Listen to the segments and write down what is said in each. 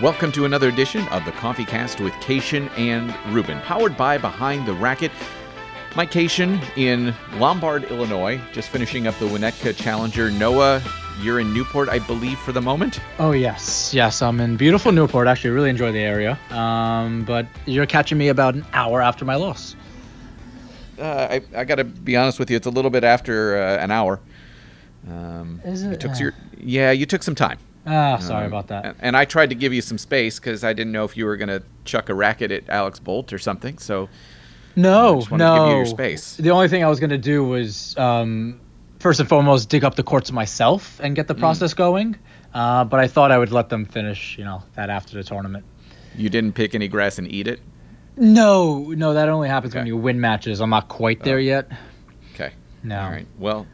Welcome to another edition of the Coffee Cast with Cation and Rubin, powered by Behind the Racket. Mike Cation in Lombard, Illinois, just finishing up the Winnetka Challenger. Noah, you're in Newport, I believe, for the moment. Oh yes, yes, I'm in beautiful Newport. Actually, really enjoy the area. Um, but you're catching me about an hour after my loss. Uh, I, I got to be honest with you, it's a little bit after uh, an hour. Um, Is it? you took Uh. your, yeah, you took some time. Ah, sorry Um, about that. And, I tried to give you some space because I didn't know if you were going to chuck a racket at Alex Bolt or something. So No, just no. to give you your space. The only thing I was gonna do was um, first and foremost dig up the courts myself and get the Mm. process going. Uh, but I thought I would let them finish, you know, that after the tournament. you didn't pick any grass and eat it. No, no, that only happens when you win matches. I'm not quite there Oh. yet. Okay. No. All right. Well,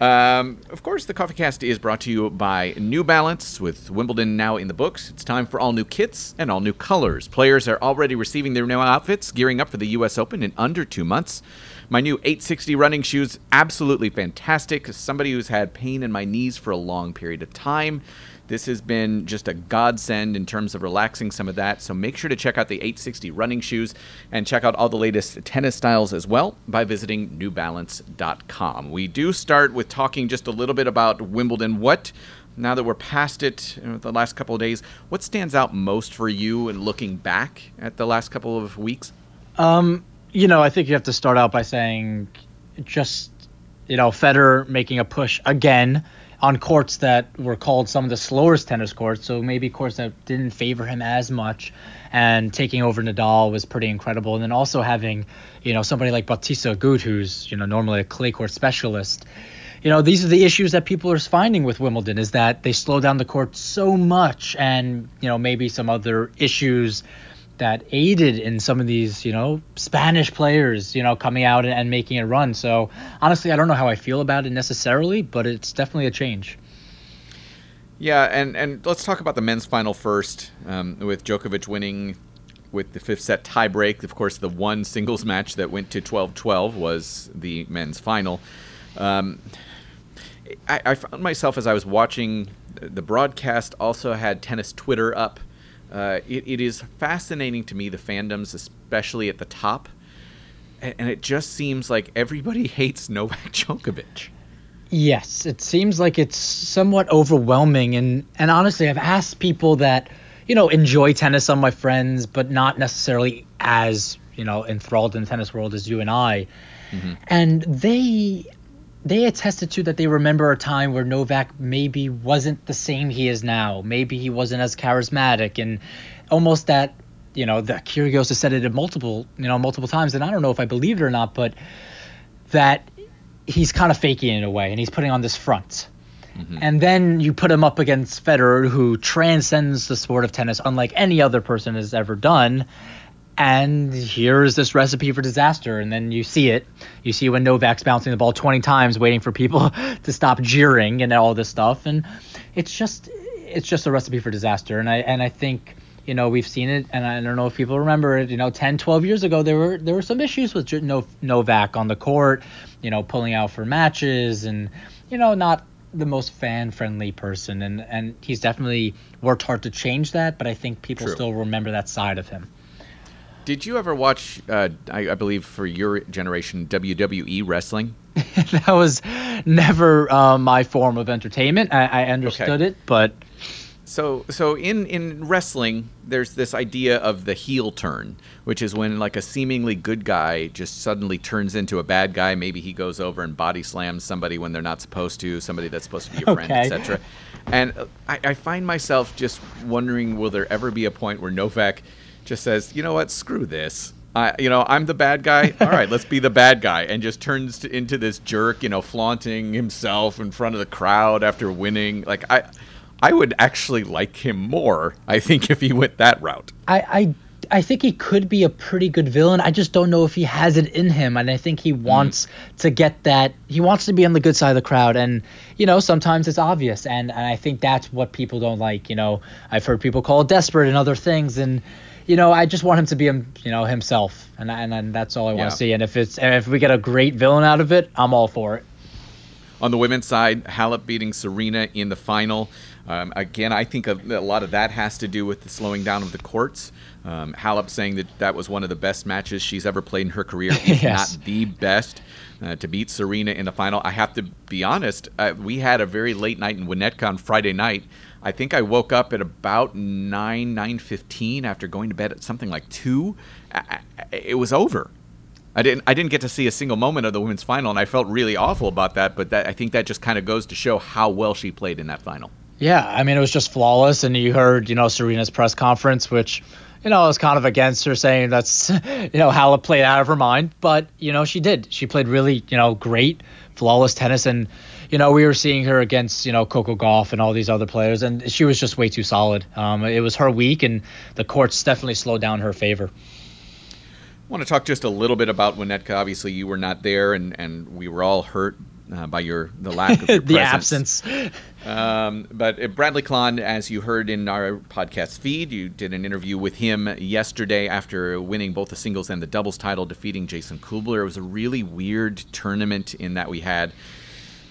um, of course, the Coffee Cast is brought to you by New Balance. With Wimbledon now in the books, it's time for all new kits and all new colors. Players are already receiving their new outfits, gearing up for the U.S. Open in under two months. My new 860 running shoes, absolutely fantastic. As somebody who's had pain in my knees for a long period of time, this has been just a godsend in terms of relaxing some of that. So make sure to check out the 860 running shoes and check out all the latest tennis styles as well by visiting newbalance.com. We do start with talking just a little bit about Wimbledon. What, now that we're past it the last couple of days, what stands out most for you in looking back at the last couple of weeks? Um, you know, I think you have to start out by saying just, you know, Federer making a push again on courts that were called some of the slowest tennis courts, so maybe courts that didn't favor him as much, and taking over Nadal was pretty incredible. And then also having, you know, somebody like Bautista Agut, who's, you know, normally a clay court specialist. You know, these are the issues that people are finding with Wimbledon is that they slow down the court so much, and, you know, maybe some other issues that aided in some of these, you know, Spanish players, you know, coming out and, and making a run. So honestly, I don't know how I feel about it necessarily, but it's definitely a change. Yeah, and, and let's talk about the men's final first, um, with Djokovic winning with the fifth set tiebreak. Of course, the one singles match that went to 12 12 was the men's final. Um, I, I found myself as I was watching the broadcast, also had tennis Twitter up. Uh, it, it is fascinating to me, the fandoms, especially at the top. And, and it just seems like everybody hates Novak Djokovic. Yes, it seems like it's somewhat overwhelming and and honestly, I've asked people that, you know, enjoy tennis on my friends, but not necessarily as, you know, enthralled in the tennis world as you and I. And they they attested to that they remember a time where Novak maybe wasn't the same he is now. Maybe he wasn't as charismatic and almost that, you know, the Kyrgios has said it multiple, you know, multiple times, and I don't know if I believe it or not, but that he's kind of faking it in a way, and he's putting on this front. Mm-hmm. And then you put him up against Federer, who transcends the sport of tennis unlike any other person has ever done. And here's this recipe for disaster. And then you see it. You see when Novak's bouncing the ball 20 times, waiting for people to stop jeering and all this stuff. And it's just, it's just a recipe for disaster. And I, and I think, you know, we've seen it. And I don't know if people remember it. You know, 10, 12 years ago, there were there were some issues with Novak on the court. You know, pulling out for matches and, you know, not the most fan friendly person and and he's definitely worked hard to change that but i think people True. still remember that side of him Did you ever watch, uh, I, I believe for your generation, WWE wrestling? that was never uh, my form of entertainment i, I understood it but So, so in in wrestling, there's this idea of the heel turn, which is when like a seemingly good guy just suddenly turns into a bad guy. Maybe he goes over and body slams somebody when they're not supposed to, somebody that's supposed to be your friend, Okay. etc. And I, I find myself just wondering, will there ever be a point where Novak just says, you know what, screw this. I, you know, I'm the bad guy. All right, let's be the bad guy, and just turns to, into this jerk. You know, flaunting himself in front of the crowd after winning. Like I, I would actually like him more. I think if he went that route. I, I I think he could be a pretty good villain. I just don't know if he has it in him, and I think he mm-hmm. wants to get that. He wants to be on the good side of the crowd, and you know sometimes it's obvious, and, and I think that's what people don't like. You know, I've heard people call it desperate and other things, and you know I just want him to be him, you know himself, and and, and that's all I want Yeah. to see. And if it's and if we get a great villain out of it, I'm all for it. On the women's side, Halep beating Serena in the final. Um, again, I think a, a, lot of that has to do with the slowing down of the courts. Um, Halep saying that that was one of the best matches she's ever played in her career, if yes. not the best. Uh, to beat Serena in the final, I have to be honest. Uh, we had a very late night in Winnetka on Friday night. I think I woke up at about nine nine fifteen after going to bed at something like two. I, I, it was over. I didn't I didn't get to see a single moment of the women's final, and I felt really awful about that. But that, I think that just kind of goes to show how well she played in that final. Yeah, I mean it was just flawless, and you heard you know Serena's press conference, which you know was kind of against her, saying that's you know Halep played out of her mind, but you know she did. She played really you know great, flawless tennis, and you know we were seeing her against you know Coco Gauff and all these other players, and she was just way too solid. Um, it was her week, and the courts definitely slowed down her favor. I want to talk just a little bit about Winnetka. Obviously, you were not there, and, and we were all hurt uh, by your the lack of your the presence. absence. Um, but Bradley Klahn, as you heard in our podcast feed, you did an interview with him yesterday after winning both the singles and the doubles title, defeating Jason Kubler. It was a really weird tournament in that we had.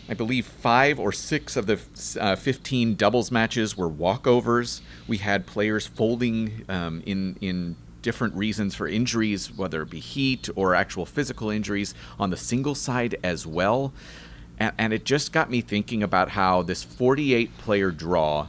I believe five or six of the uh, 15 doubles matches were walkovers. We had players folding um, in in different reasons for injuries, whether it be heat or actual physical injuries on the single side as well. And, and it just got me thinking about how this 48 player draw.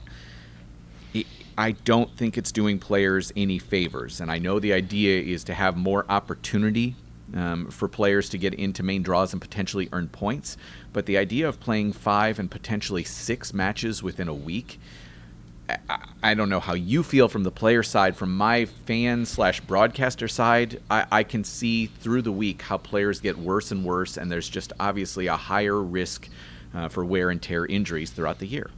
I don't think it's doing players any favors. And I know the idea is to have more opportunity um, for players to get into main draws and potentially earn points. But the idea of playing five and potentially six matches within a week I, don't know how you feel from the player side. From my fan slash broadcaster side, I, I, can see through the week how players get worse and worse, and there's just obviously a higher risk uh, for wear and tear injuries throughout the year.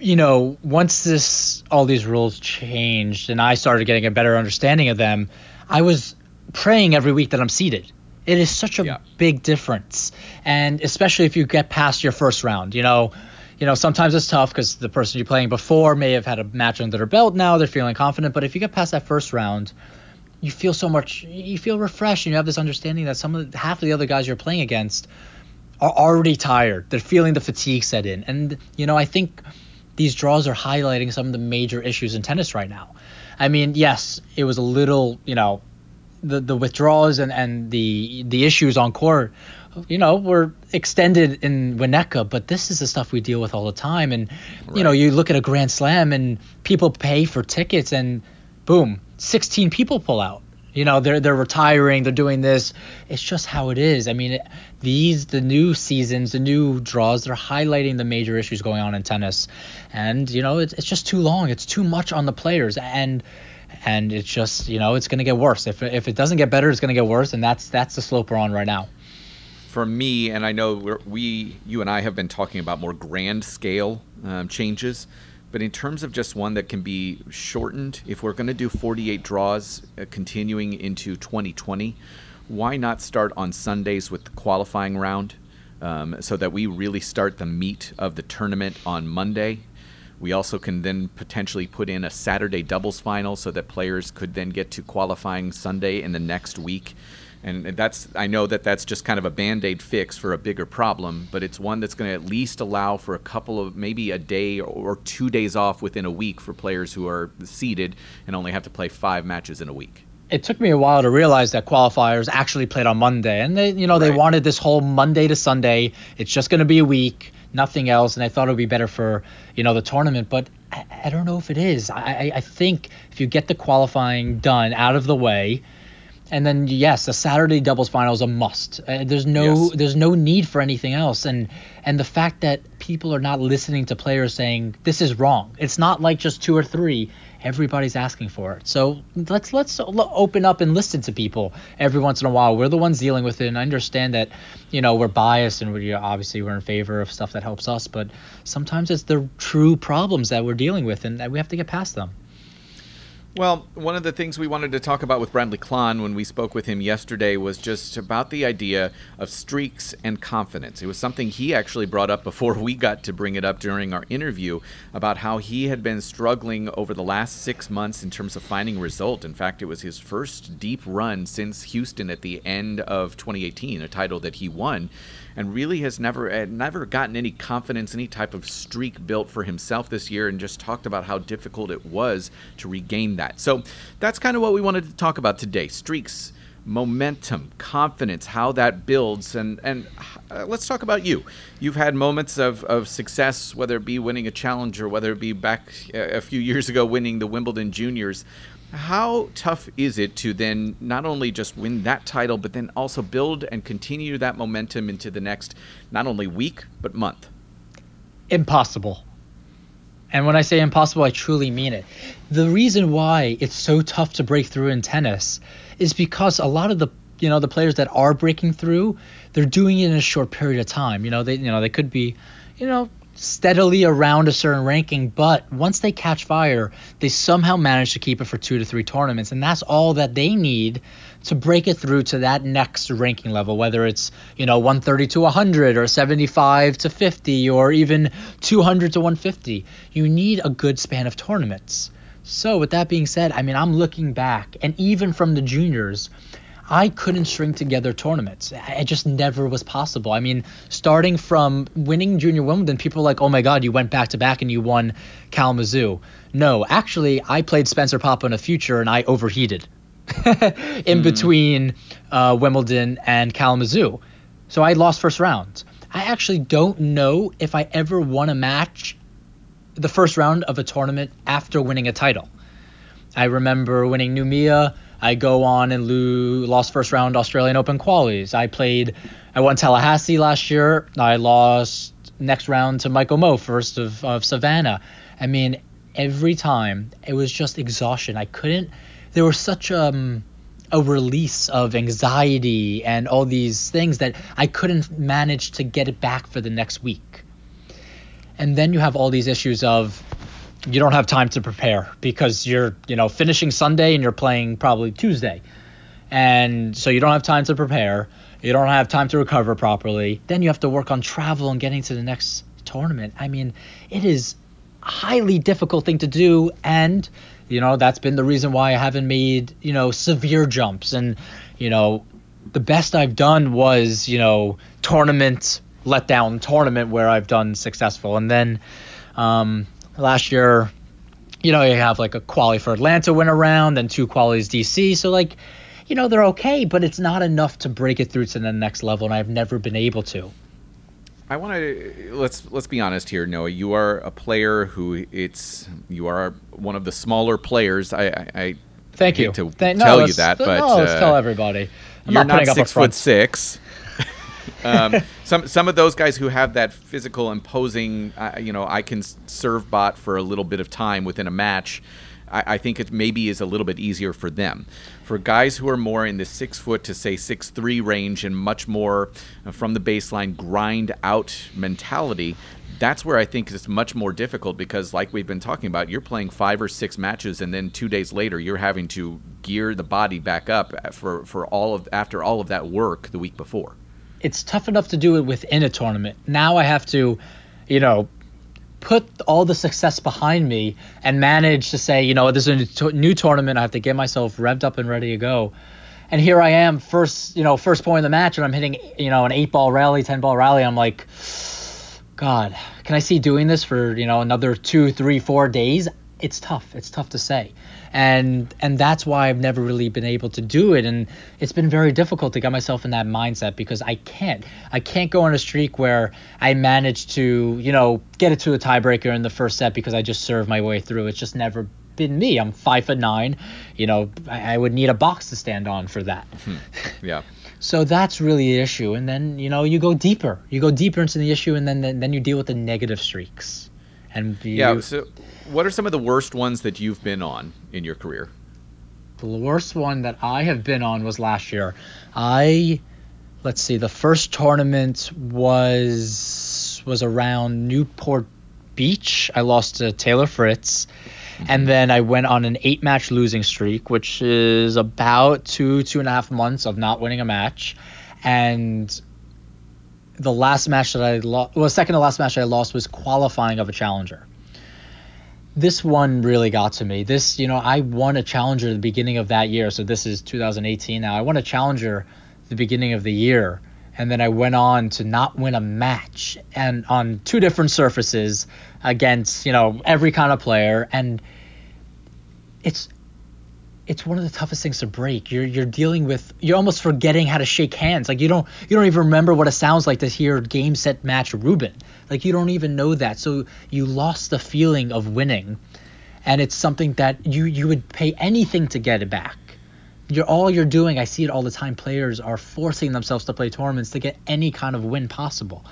You know, once this all these rules changed and I started getting a better understanding of them, I was praying every week that I'm seated. It is such a yeah. big difference, and especially if you get past your first round. You know you know, sometimes it's tough because the person you're playing before may have had a match under their belt. Now they're feeling confident. But if you get past that first round, you feel so much. You feel refreshed, and you have this understanding that some of the, half of the other guys you're playing against are already tired. They're feeling the fatigue set in, and you know, I think these draws are highlighting some of the major issues in tennis right now. I mean, yes, it was a little, you know, the the withdrawals and and the the issues on court you know, we're extended in Winnetka, but this is the stuff we deal with all the time. And, right. you know, you look at a Grand Slam and people pay for tickets and boom, 16 people pull out. You know, they're they're retiring, they're doing this. It's just how it is. I mean, it, these the new seasons, the new draws, they're highlighting the major issues going on in tennis, and you know, it's it's just too long. It's too much on the players, and and it's just you know, it's going to get worse. If if it doesn't get better, it's going to get worse, and that's that's the slope we're on right now for me, and I know we, you and I have been talking about more grand scale um, changes, but in terms of just one that can be shortened, if we're going to do 48 draws uh, continuing into 2020, why not start on Sundays with the qualifying round um, so that we really start the meat of the tournament on Monday? We also can then potentially put in a Saturday doubles final so that players could then get to qualifying Sunday in the next week and that's I know that that's just kind of a band-aid fix for a bigger problem, but it's one that's going to at least allow for a couple of maybe a day or two days off within a week for players who are seeded and only have to play five matches in a week. It took me a while to realize that qualifiers actually played on Monday, and they you know they right. wanted this whole Monday to Sunday. It's just going to be a week, nothing else, and I thought it would be better for you know the tournament, but. I, I don't know if it is. I, I think if you get the qualifying done out of the way, and then yes, a Saturday doubles final is a must. Uh, there's no yes. there's no need for anything else. And and the fact that people are not listening to players saying this is wrong. It's not like just two or three. Everybody's asking for it. So let's let's open up and listen to people every once in a while. We're the ones dealing with it, and I understand that you know we're biased and we obviously we're in favor of stuff that helps us. But sometimes it's the true problems that we're dealing with, and that we have to get past them. Well, one of the things we wanted to talk about with Bradley Klahn when we spoke with him yesterday was just about the idea of streaks and confidence. It was something he actually brought up before we got to bring it up during our interview about how he had been struggling over the last six months in terms of finding result. In fact, it was his first deep run since Houston at the end of 2018, a title that he won. And really has never uh, never gotten any confidence, any type of streak built for himself this year, and just talked about how difficult it was to regain that. So that's kind of what we wanted to talk about today: streaks momentum, confidence, how that builds, and and uh, let's talk about you. You've had moments of, of success, whether it be winning a challenge or whether it be back a few years ago winning the Wimbledon Juniors. How tough is it to then not only just win that title, but then also build and continue that momentum into the next not only week but month? Impossible. And when I say impossible, I truly mean it. The reason why it's so tough to break through in tennis is because a lot of the you know the players that are breaking through, they're doing it in a short period of time. You know they you know they could be, you know steadily around a certain ranking, but once they catch fire, they somehow manage to keep it for two to three tournaments, and that's all that they need to break it through to that next ranking level, whether it's you know 130 to 100 or 75 to 50 or even 200 to 150. You need a good span of tournaments. So, with that being said, I mean, I'm looking back, and even from the juniors, I couldn't string together tournaments. It just never was possible. I mean, starting from winning Junior Wimbledon, people were like, oh my God, you went back to back and you won Kalamazoo. No, actually, I played Spencer Papa in a future and I overheated in mm. between uh, Wimbledon and Kalamazoo. So I lost first round. I actually don't know if I ever won a match the first round of a tournament after winning a title. I remember winning Noumea. I go on and lose, lost first round Australian Open qualies. I played, I won Tallahassee last year. I lost next round to Michael Mmoh, first of, of Savannah. I mean, every time it was just exhaustion. I couldn't, there was such um, a release of anxiety and all these things that I couldn't manage to get it back for the next week and then you have all these issues of you don't have time to prepare because you're you know finishing Sunday and you're playing probably Tuesday, and so you don't have time to prepare. You don't have time to recover properly. Then you have to work on travel and getting to the next tournament. I mean, it is a highly difficult thing to do, and you know that's been the reason why I haven't made you know severe jumps. And you know, the best I've done was you know tournament letdown tournament where I've done successful. And then um, last year, you know, you have like a quality for Atlanta win around, then two qualities DC. So like, you know, they're okay, but it's not enough to break it through to the next level, and I've never been able to. I want to let's let's be honest here, Noah. You are a player who it's you are one of the smaller players. I, I, I thank you to Thank, tell you that, but no, let's uh, tell everybody. I'm you're not, not six foot six. Um, some some of those guys who have that physical imposing, uh, you know, I can serve bot for a little bit of time within a match. I, I, think it maybe is a little bit easier for them. For guys who are more in the six foot to say six three range and much more uh, from the baseline grind out mentality, that's where I think it's much more difficult because, like we've been talking about, you're playing five or six matches, and then two days later, you're having to gear the body back up for for all of after all of that work the week before it's tough enough to do it within a tournament. Now I have to, you know, put all the success behind me and manage to say, you know, this is a new tournament. I have to get myself revved up and ready to go. And here I am, first, you know, first point in the match, and I'm hitting, you know, an eight ball rally, ten ball rally. I'm like, God, can I see doing this for, you know, another two, three, four days? It's tough. It's tough to say. And and that's why I've never really been able to do it. And it's been very difficult to get myself in that mindset because I can't. I can't go on a streak where I manage to you know get it to a tiebreaker in the first set because I just serve my way through. It's just never been me. I'm five foot nine. You know I, I would need a box to stand on for that. Hmm. yeah. So that's really the issue. And then you know you go deeper. You go deeper into the issue and then then, then you deal with the negative streaks and you, yeah so what are some of the worst ones that you've been on in your career? The worst one that I have been on was last year. I let's see, the first tournament was was around Newport Beach. I lost to Taylor Fritz. Mm-hmm. And then I went on an eight match losing streak, which is about two, two and a half months of not winning a match. And the last match that I lost, well, second to last match I lost was qualifying of a challenger this one really got to me. This, you know, I won a challenger at the beginning of that year. So this is 2018 now. I won a challenger the beginning of the year and then I went on to not win a match and on two different surfaces against you know every kind of player and it's it's one of the toughest things to break. You're you're dealing with you're almost forgetting how to shake hands. Like you don't you don't even remember what it sounds like to hear game set match Rubin. Like you don't even know that. So you lost the feeling of winning. And it's something that you you would pay anything to get it back. You're all you're doing, I see it all the time, players are forcing themselves to play tournaments to get any kind of win possible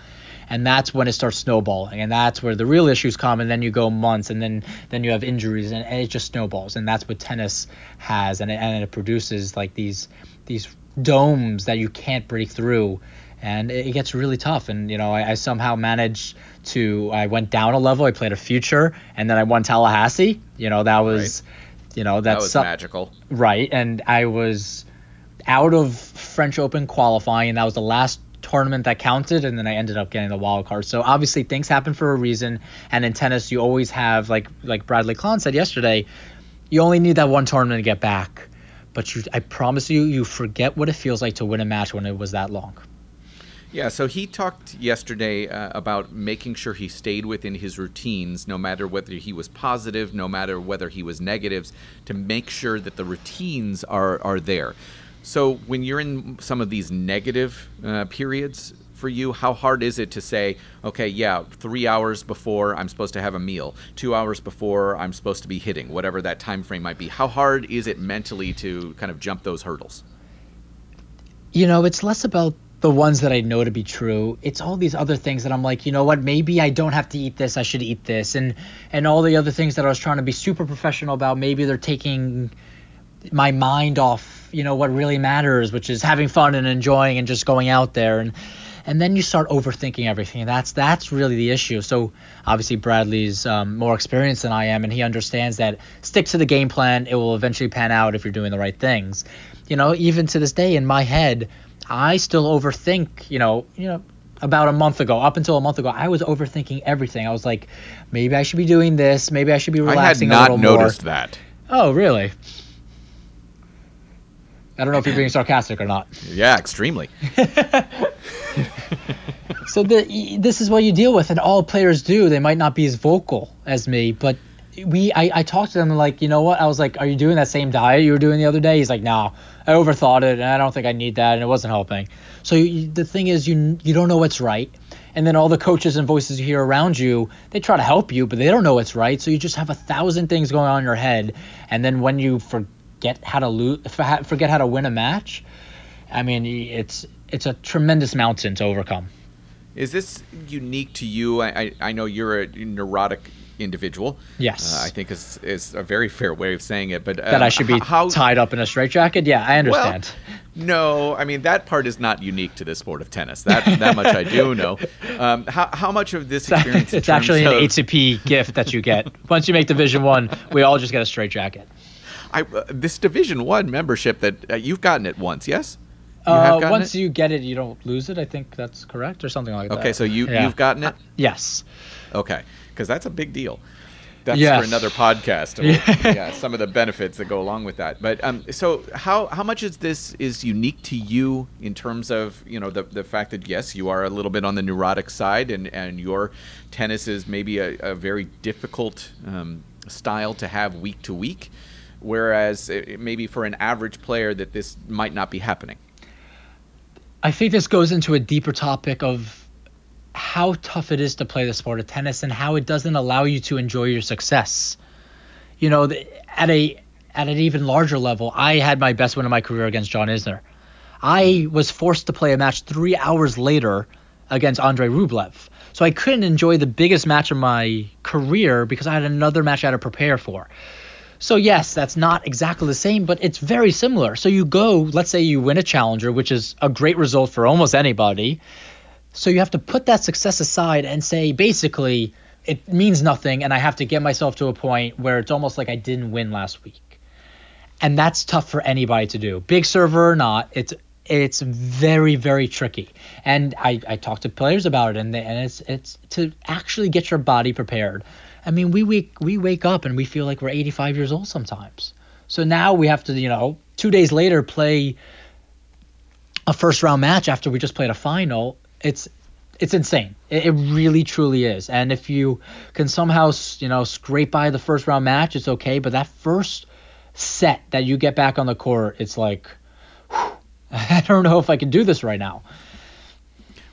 and that's when it starts snowballing. And that's where the real issues come. And then you go months and then then you have injuries and, and it just snowballs. And that's what tennis has. And it, and it produces like these these domes that you can't break through. And it, gets really tough. And you know I, I, somehow managed to i went down a level. I played a future. And then i won tallahassee. You know that was right. you know that's that was magical. Right. And i was out of french open qualifying. And that was the last tournament that counted, and then I ended up getting the wild card. So obviously things happen for a reason, and in tennis you always have like like Bradley Klahn said yesterday, you only need that one tournament to get back. But you, I promise you, you forget what it feels like to win a match when it was that long. Yeah, so he talked yesterday uh, about making sure he stayed within his routines, no matter whether he was positive, no matter whether he was negatives, to make sure that the routines are, are there. So when you're in some of these negative uh, periods for you, how hard is it to say, okay, yeah, three hours before I'm supposed to have a meal, two hours before I'm supposed to be hitting, whatever that time frame might be? How hard is it mentally to kind of jump those hurdles? You know, it's less about the ones that I know to be true. It's all these other things that I'm like, you know what, maybe I don't have to eat this, I should eat this. And and all the other things that I was trying to be super professional about, maybe they're taking my mind off you know what really matters which is having fun and enjoying and just going out there and and then you start overthinking everything that's that's really the issue so obviously bradley's um, more experienced than i am and he understands that stick to the game plan it will eventually pan out if you're doing the right things you know even to this day in my head i still overthink you know you know about a month ago, up until a month ago, I was overthinking everything. I was like, maybe I should be doing this. Maybe I should be relaxing I had not noticed more. that. Oh, really? I don't know if you're being sarcastic or not. Yeah, extremely. so the, this is what you deal with, and all players do. They might not be as vocal as me, but we I, I talked to them like, you know what? I was like, are you doing that same diet you were doing the other day? He's like, no, I overthought it, and I don't think I need that, and it wasn't helping. So you, the thing is, you you don't know what's right, and then all the coaches and voices you hear around you, they try to help you, but they don't know what's right. So you just have a thousand things going on in your head, and then when you forget forget how to lose, forget how to win a match, I mean, it's it's a tremendous mountain to overcome. Is this unique to you? I, I, I know you're a neurotic individual. Yes, uh, I think is is a very fair way of saying it. But um, that I should be how, tied up in a straitjacket. Yeah, I understand. Well, no, I mean that part is not unique to the sport of tennis. That that much I do know. Um, how how much of this experience? it's actually an ATP gift that you get once you make Division One. We all just get a straitjacket. I, uh, this Division One membership that uh, you've gotten it once, yes? You uh, once it? you get it, you don't lose it. I think that's correct, or something like okay, that. Okay, so you yeah. you've gotten it. Uh, yes. Okay, because that's a big deal. That's yes. for another podcast. yeah. yeah, some of the benefits that go along with that. But um, so how how much is this is unique to you in terms of you know the the fact that yes, you are a little bit on the neurotic side, and and your tennis is maybe a, a very difficult um, style to have week to week whereas eh, maybe for an average player that this might not be happening. I think this goes into a deeper topic of how tough it is to play the sport of tennis and how it doesn't allow you to enjoy your success. You know, at a at an even larger level, I had my best win of my career against John Isner. I was forced to play a match three hours later against Andrei Rublev. So I couldn't enjoy the biggest match of my career because I had another match I had to prepare for. So yes, that's not exactly the same, but it's very similar. So you go, let's say you win a challenger, which is a great result for almost anybody. So you have to put that success aside and say basically it means nothing and I have to get myself to a point where it's almost like I didn't win last week. And that's tough for anybody to do. Big server or not, it's it's very very tricky. And I I talk to players about it and they, and it's it's to actually get your body prepared I mean, we wake we wake up and we feel like we're 85 years old sometimes. So now we have to, you know, two days later play a first round match after we just played a final, it's it's insane. It, it, really truly is. And if you can somehow you know scrape by the first round match, it's okay. But that first set that you get back on the court, it's like whew, I don't know if I can do this right now.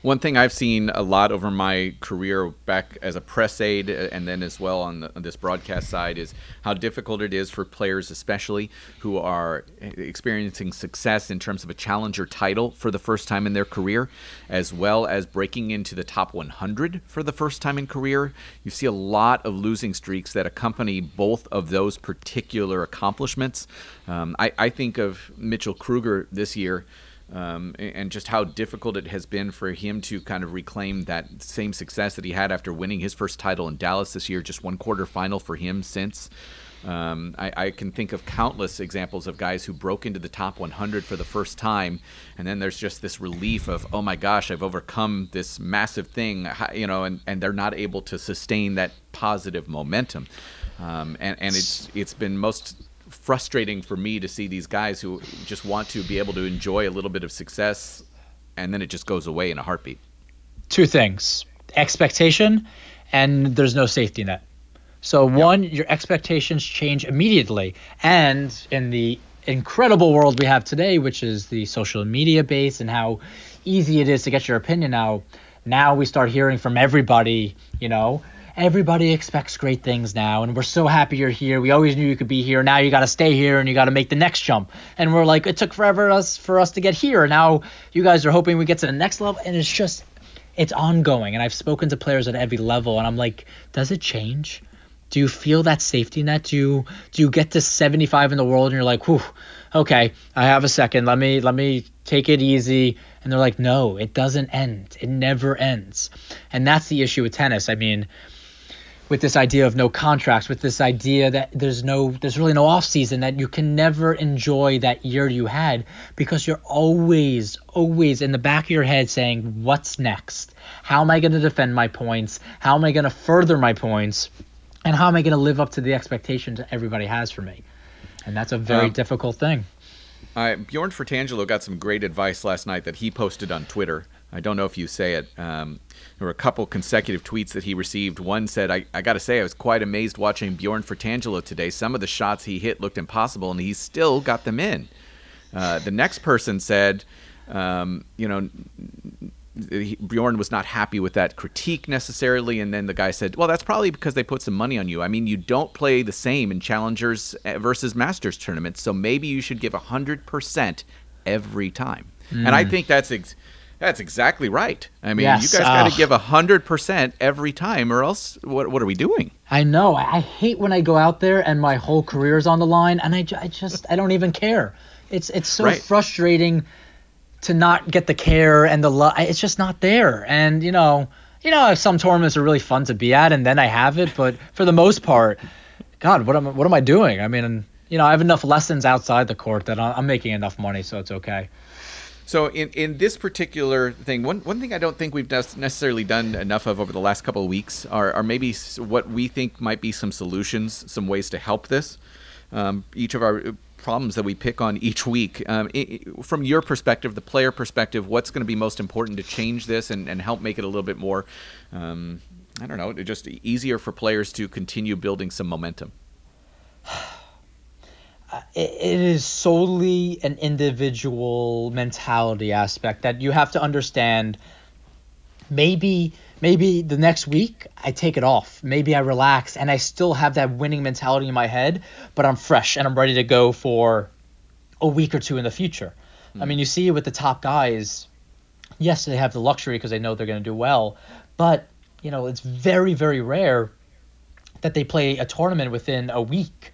One thing I've seen a lot over my career back as a press aide uh, and then as well on, the, on, this broadcast side is how difficult it is for players, especially who are experiencing success in terms of a challenger title for the first time in their career, as well as breaking into the top 100 for the first time in career. You see a lot of losing streaks that accompany both of those particular accomplishments. Um, I, I think of Mitchell Krueger this year um, and just how difficult it has been for him to kind of reclaim that same success that he had after winning his first title in Dallas this year, just one quarter final for him since. Um, I, I, can think of countless examples of guys who broke into the top 100 for the first time, and then there's just this relief of, oh my gosh, I've overcome this massive thing, you know, and, and they're not able to sustain that positive momentum. Um, and, and it's it's been most frustrating for me to see these guys who just want to be able to enjoy a little bit of success and then it just goes away in a heartbeat. Two things expectation and there's no safety net. So, one, your expectations change immediately. And in the incredible world we have today, which is the social media base and how easy it is to get your opinion out, now we start hearing from everybody, you know, everybody expects great things now and we're so happy you're here. We always knew you could be here. Now you got to stay here and you got to make the next jump. And we're like it took forever us for us to get here. Now you guys are hoping we get to the next level and it's just it's ongoing. And i've spoken to players at every level and i'm like does it change? Do you feel that safety net? Do you do you get to 75 in the world and you're like whew okay i have a second. Let me let me take it easy. And they're like no it doesn't end. It never ends. And that's the issue with tennis. I mean with this idea of no contracts, with this idea that there's no there's really no off season, that you can never enjoy that year you had because you're always, always in the back of your head saying, What's next? How am I gonna defend my points? How am I gonna further my points? And how am I gonna live up to the expectations everybody has for me? And that's a very um, difficult thing. Uh, Bjorn Fratangelo got some great advice last night that he posted on Twitter. I don't know if you say it. Um, there were a couple consecutive tweets that he received. One said, I, I got to say, I was quite amazed watching Bjorn Fratangelo today. Some of the shots he hit looked impossible, and he still got them in. Uh, the next person said, um, you know, he, Bjorn was not happy with that critique necessarily. And then the guy said, well, that's probably because they put some money on you. I mean, you don't play the same in challengers eh, versus masters tournaments, so maybe you should give 100% every time. Mm. And I mm. think that's. Ex- that's exactly right. I mean, yes, you guys got to give hundred percent every time, or else what what are we doing? I know. I hate when I go out there and my whole career is on the line, and I, I just I don't even care. It's it's so right. frustrating to not get the care and the love. It's just not there, and you know, you know, some tournaments are really fun to be at, and then I have it, but for the most part, God, what am what am I doing? I mean, you know, I have enough lessons outside the court that I'm making enough money, so it's okay. So in, in this particular thing, one, one thing I don't think we've necessarily done enough of over the last couple of weeks are, are maybe what we think might be some solutions, some ways to help this. Um, each of our uh, problems that we pick on each week. Um, it, from your perspective, the player perspective, what's going to be most important to change this and, and help make it a little bit more, um, I don't know, just easier for players to continue building some momentum? it is solely an individual mentality aspect that you have to understand maybe maybe the next week I take it off. Maybe I relax and I still have that winning mentality in my head, but I'm fresh and I'm ready to go for a week or two in the future. Mm. I mean, you see with the top guys. Yes, they have the luxury because they know they're going to do well, but you know, it's very very rare that they play a tournament within a week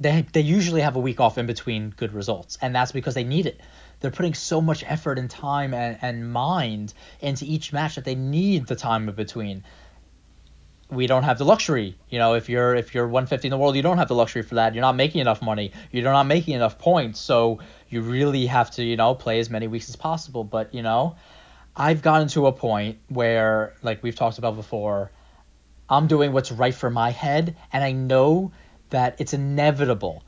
they they usually have a week off in between good results, and that's because they need it. They're putting so much effort and time and, and mind into each match that they need the time in between. We don't have the luxury, you know. If you're if you're 150 in the world, you don't have the luxury for that. You're not making enough money. You're not making enough points, so you really have to, you know, play as many weeks as possible. But you know, I've gotten to a point where, like we've talked about before, I'm doing what's right for my head, and I know that it's inevitable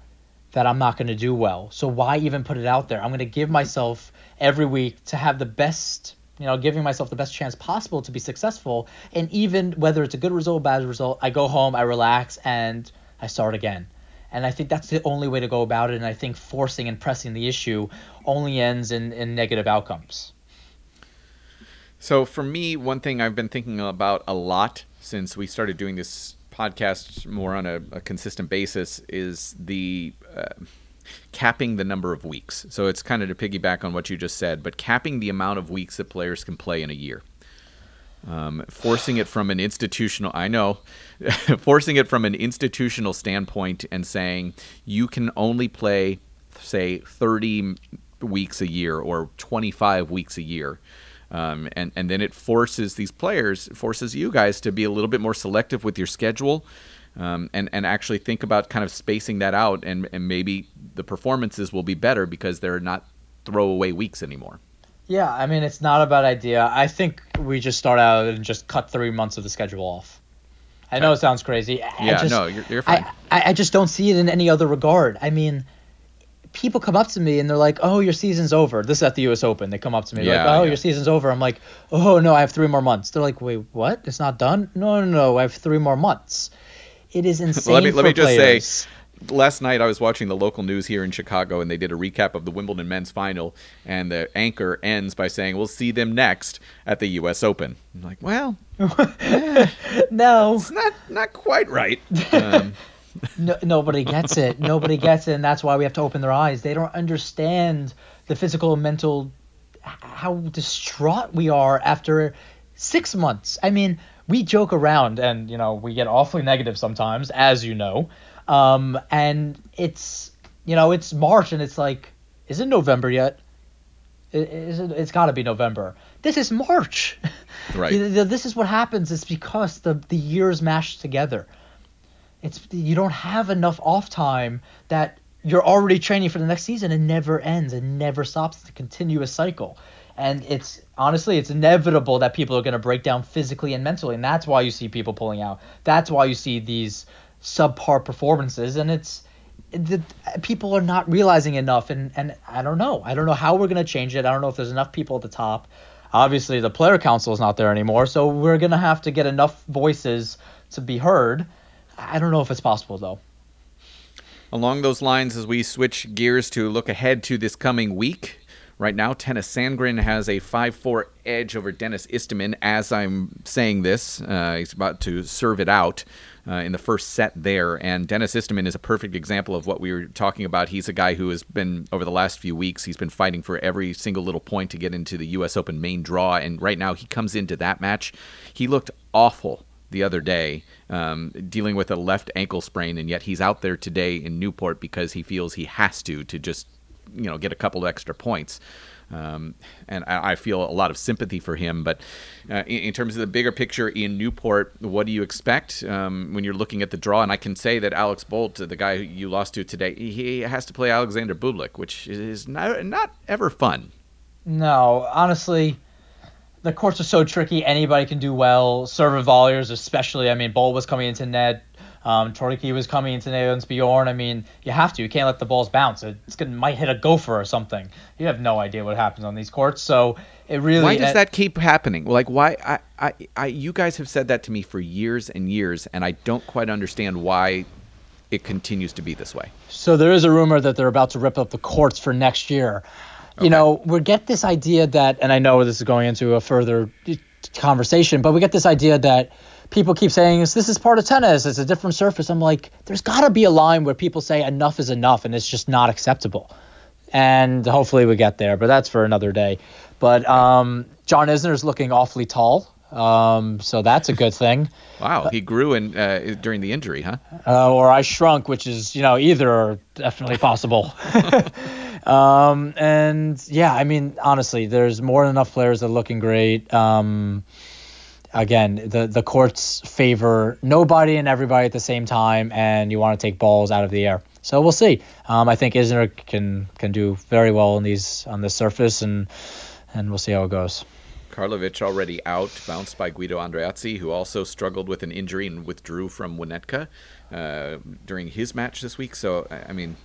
that I'm not going to do well. So why even put it out there? I'm going to give myself every week to have the best, you know, giving myself the best chance possible to be successful. And even whether it's a good result bad result, I go home, I relax, and I start again. And I think that's the only way to go about it. And I think forcing and pressing the issue only ends in, in negative outcomes. So for me, one thing I've been thinking about a lot since we started doing this podcast more on a, a consistent basis is the uh, capping the number of weeks. So it's kind of to piggyback on what you just said, but capping the amount of weeks that players can play in a year. Um, forcing it from an institutional, I know, forcing it from an institutional standpoint and saying you can only play, say, 30 weeks a year or 25 weeks a year. Um, and and then it forces these players, forces you guys to be a little bit more selective with your schedule, um, and and actually think about kind of spacing that out, and and maybe the performances will be better because they're not throwaway weeks anymore. Yeah, I mean it's not a bad idea. I think we just start out and just cut three months of the schedule off. I know it sounds crazy. I yeah, just, no, you're, you're fine. I, I just don't see it in any other regard. I mean, people come up to me and they're like, "Oh, your season's over." This is at the U.S. Open. They come up to me Yeah, like, "Oh, yeah. your season's over." I'm like, "Oh no, I have three more months." They're like, "Wait, what? It's not done?" No, no, no, I have three more months. It is insane. let me let me just players. say last night I was watching the local news here in Chicago and they did a recap of the Wimbledon men's final and the anchor ends by saying we'll see them next at the US Open. I'm like, well, no, it's not not quite right. Um, no, nobody gets it. Nobody gets it, and that's why we have to open their eyes. They don't understand the physical and mental how distraught we are after six months. I mean, we joke around, and you know, we get awfully negative sometimes, as you know. Um, and it's you know, it's March, and it's like, is it November yet? Is it, it's got to be November. This is March. Right. This is what happens. It's because the the years mashed together. It's you don't have enough off time that you're already training for the next season and never ends and never stops. It's a continuous cycle. And it's honestly, it's inevitable that people are going to break down physically and mentally, and that's why you see people pulling out. That's why you see these subpar performances, and it's the people are not realizing enough. And and I don't know, I don't know how we're going to change it. I don't know if there's enough people at the top. Obviously, the player council is not there anymore, so we're going to have to get enough voices to be heard. I don't know if it's possible though. Along those lines, as we switch gears to look ahead to this coming week, right now, Tennys Sandgren has a 5 4 edge over Denis Istomin. As I'm saying this, uh, he's about to serve it out uh, in the first set there. And Denis Istomin is a perfect example of what we were talking about. He's a guy who has been, over the last few weeks, he's been fighting for every single little point to get into the U.S. Open main draw. And right now, he comes into that match. He looked awful the other day, um, dealing with a left ankle sprain, and yet he's out there today in Newport because he feels he has to to just you know get a couple extra points. Um, and I, I feel a lot of sympathy for him. But uh, in, in terms of the bigger picture in Newport, what do you expect um, when you're looking at the draw? And I can say that Alex Bolt, the guy you lost to today, he has to play Alexander Bublik, which is not, not ever fun. No, honestly, the courts are so tricky. Anybody can do well. Server volleyers, especially. I mean, Bolt was coming into net. Um, Toriki was coming into net against Bjorn. I mean, you have to. You can't let the balls bounce. It's gonna might hit a gopher or something. You have no idea what happens on these courts. So it really. Why does uh, that keep happening? Like, why? I, I, I, you guys have said that to me for years and years, and I don't quite understand why it continues to be this way. So there is a rumor that they're about to rip up the courts for next year. You know, we get this idea that, and I know this is going into a further conversation, but we get this idea that people keep saying this is part of tennis, it's a different surface. I'm like, there's got to be a line where people say enough is enough, and it's just not acceptable. And hopefully we get there, but that's for another day. But um, John is looking awfully tall, um, so that's a good thing. Wow, he grew in uh, during the injury, huh? uh, or I shrunk, which is you know either are definitely possible. um, and yeah, I mean honestly, there's more than enough players that are looking great. Um, again, the the courts favor nobody and everybody at the same time, and you want to take balls out of the air. So we'll see. Um, I think Isner can can do very well on these on this surface, and and we'll see how it goes. Karlovic already out, bounced by Guido Andreozzi, who also struggled with an injury and withdrew from Winnetka uh, during his match this week. So, I I mean,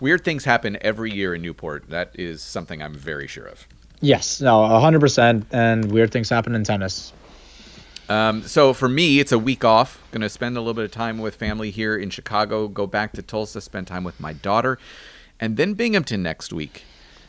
weird things happen every year in Newport. That is something I'm very sure of. Yes, no, 100%. And weird things happen in tennis. Um, so for me, it's a week off. Going to spend a little bit of time with family here in Chicago. Go back to Tulsa, spend time with my daughter, and then Binghamton next week.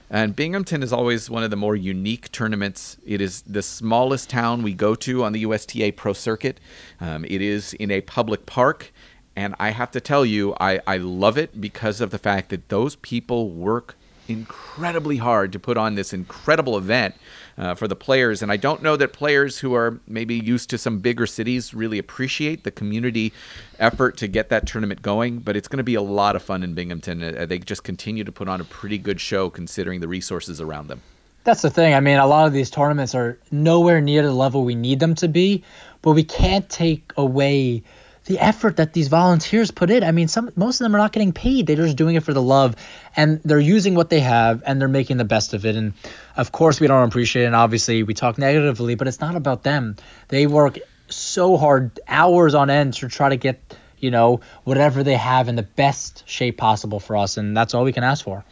And Binghamton is always one of the more unique tournaments. It is the smallest town we go to on the USTA Pro Circuit. Um, it is in a public park. And I have to tell you, I, I love it because of the fact that those people work incredibly hard to put on this incredible event uh, for the players. And I don't know that players who are maybe used to some bigger cities really appreciate the community effort to get that tournament going. But it's going to be a lot of fun in Binghamton. Uh, they just continue to put on a pretty good show considering the resources around them. That's the thing. I mean, a lot of these tournaments are nowhere near the level we need them to be, but we can't take away the effort that these volunteers put in. I mean, some most of them are not getting paid. They're just doing it for the love, and they're using what they have, and they're making the best of it. And of course, we don't appreciate it. And obviously, we talk negatively, but it's not about them. They work so hard, hours on end, to try to get you know whatever they have in the best shape possible for us, and that's all we can ask for.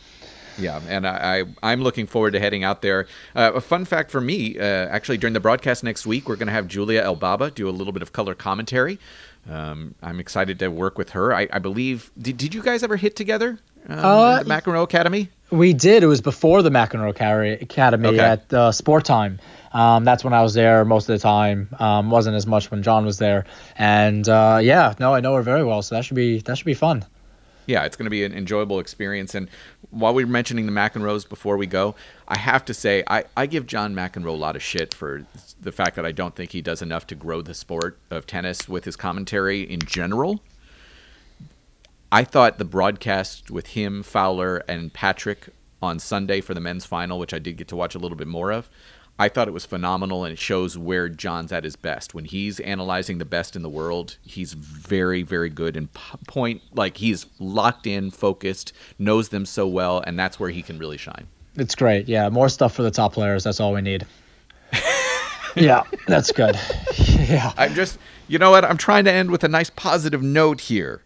Yeah, and I, I am looking forward to heading out there. Uh, a fun fact for me, uh, actually during the broadcast next week, we're going to have Julia Elbaba do a little bit of color commentary. Um, I'm excited to work with her. I, I believe. Did, did you guys ever hit together? Um, uh, the McEnroe Academy. We did. It was before the McEnroe Academy okay. at uh, Sportime. Um, that's when I was there most of the time. Um, wasn't as much when John was there. And uh, yeah, no, I know her very well. So that should be that should be fun yeah, it's going to be an enjoyable experience. And while we are mentioning the McEnroes before we go, I have to say I, I give John McEnroe a lot of shit for the fact that I don't think he does enough to grow the sport of tennis with his commentary in general. I thought the broadcast with him, Fowler, and Patrick on Sunday for the men's final, which I did get to watch a little bit more of, I thought it was phenomenal, and it shows where John's at his best. When he's analyzing the best in the world, he's very, very good and point like he's locked in, focused, knows them so well, and that's where he can really shine. It's great. Yeah, more stuff for the top players. That's all we need. Yeah, that's good. yeah. I'm just, you know what? I'm trying to end with a nice positive note here.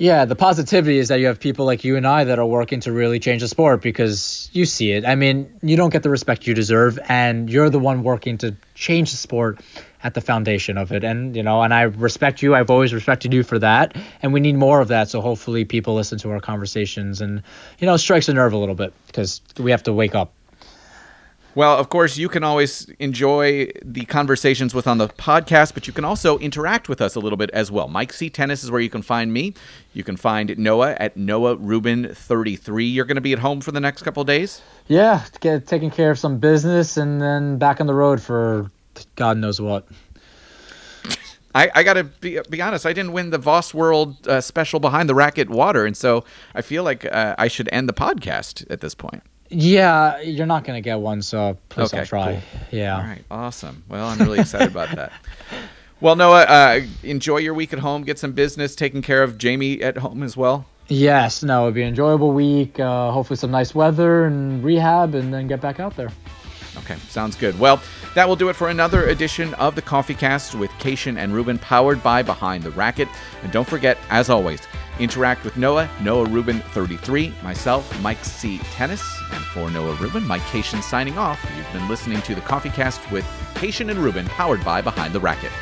Yeah, the positivity is that you have people like you and I that are working to really change the sport because you see it. I mean, you don't get the respect you deserve, and you're the one working to change the sport at the foundation of it. And, you know, and I respect you. I've always respected you for that. And we need more of that. So hopefully people listen to our conversations and, you know, strikes a nerve a little bit because we have to wake up. Well, of course, you can always enjoy the conversations with on the podcast, but you can also interact with us a little bit as well. Mike C Tennis is where you can find me. You can find Noah at Noah Rubin 33. You're going to be at home for the next couple days? Yeah, get taking care of some business and then back on the road for God knows what. I, I got to be, be honest. I didn't win the Voss World uh, special behind the racket water, and so I feel like uh, I should end the podcast at this point. Yeah, you're not gonna get one, so please okay, don't try. Cool. Yeah. All right. Awesome. Well, I'm really excited about that. Well, Noah, uh, enjoy your week at home. Get some business taken care of. Jamie at home as well. Yes. No, it'll be an enjoyable week. Uh, hopefully, some nice weather and rehab, and then get back out there. Okay, sounds good. Well, that will do it for another edition of the Coffee Cast with Cation and Rubin, powered by Behind the Racket. And don't forget, as always, interact with Noah, Noah Rubin 33, myself, Mike C. Tennis, and for Noah Rubin, Mike Cation signing off. You've been listening to the Coffee Cast with Cation and Rubin, powered by Behind the Racket.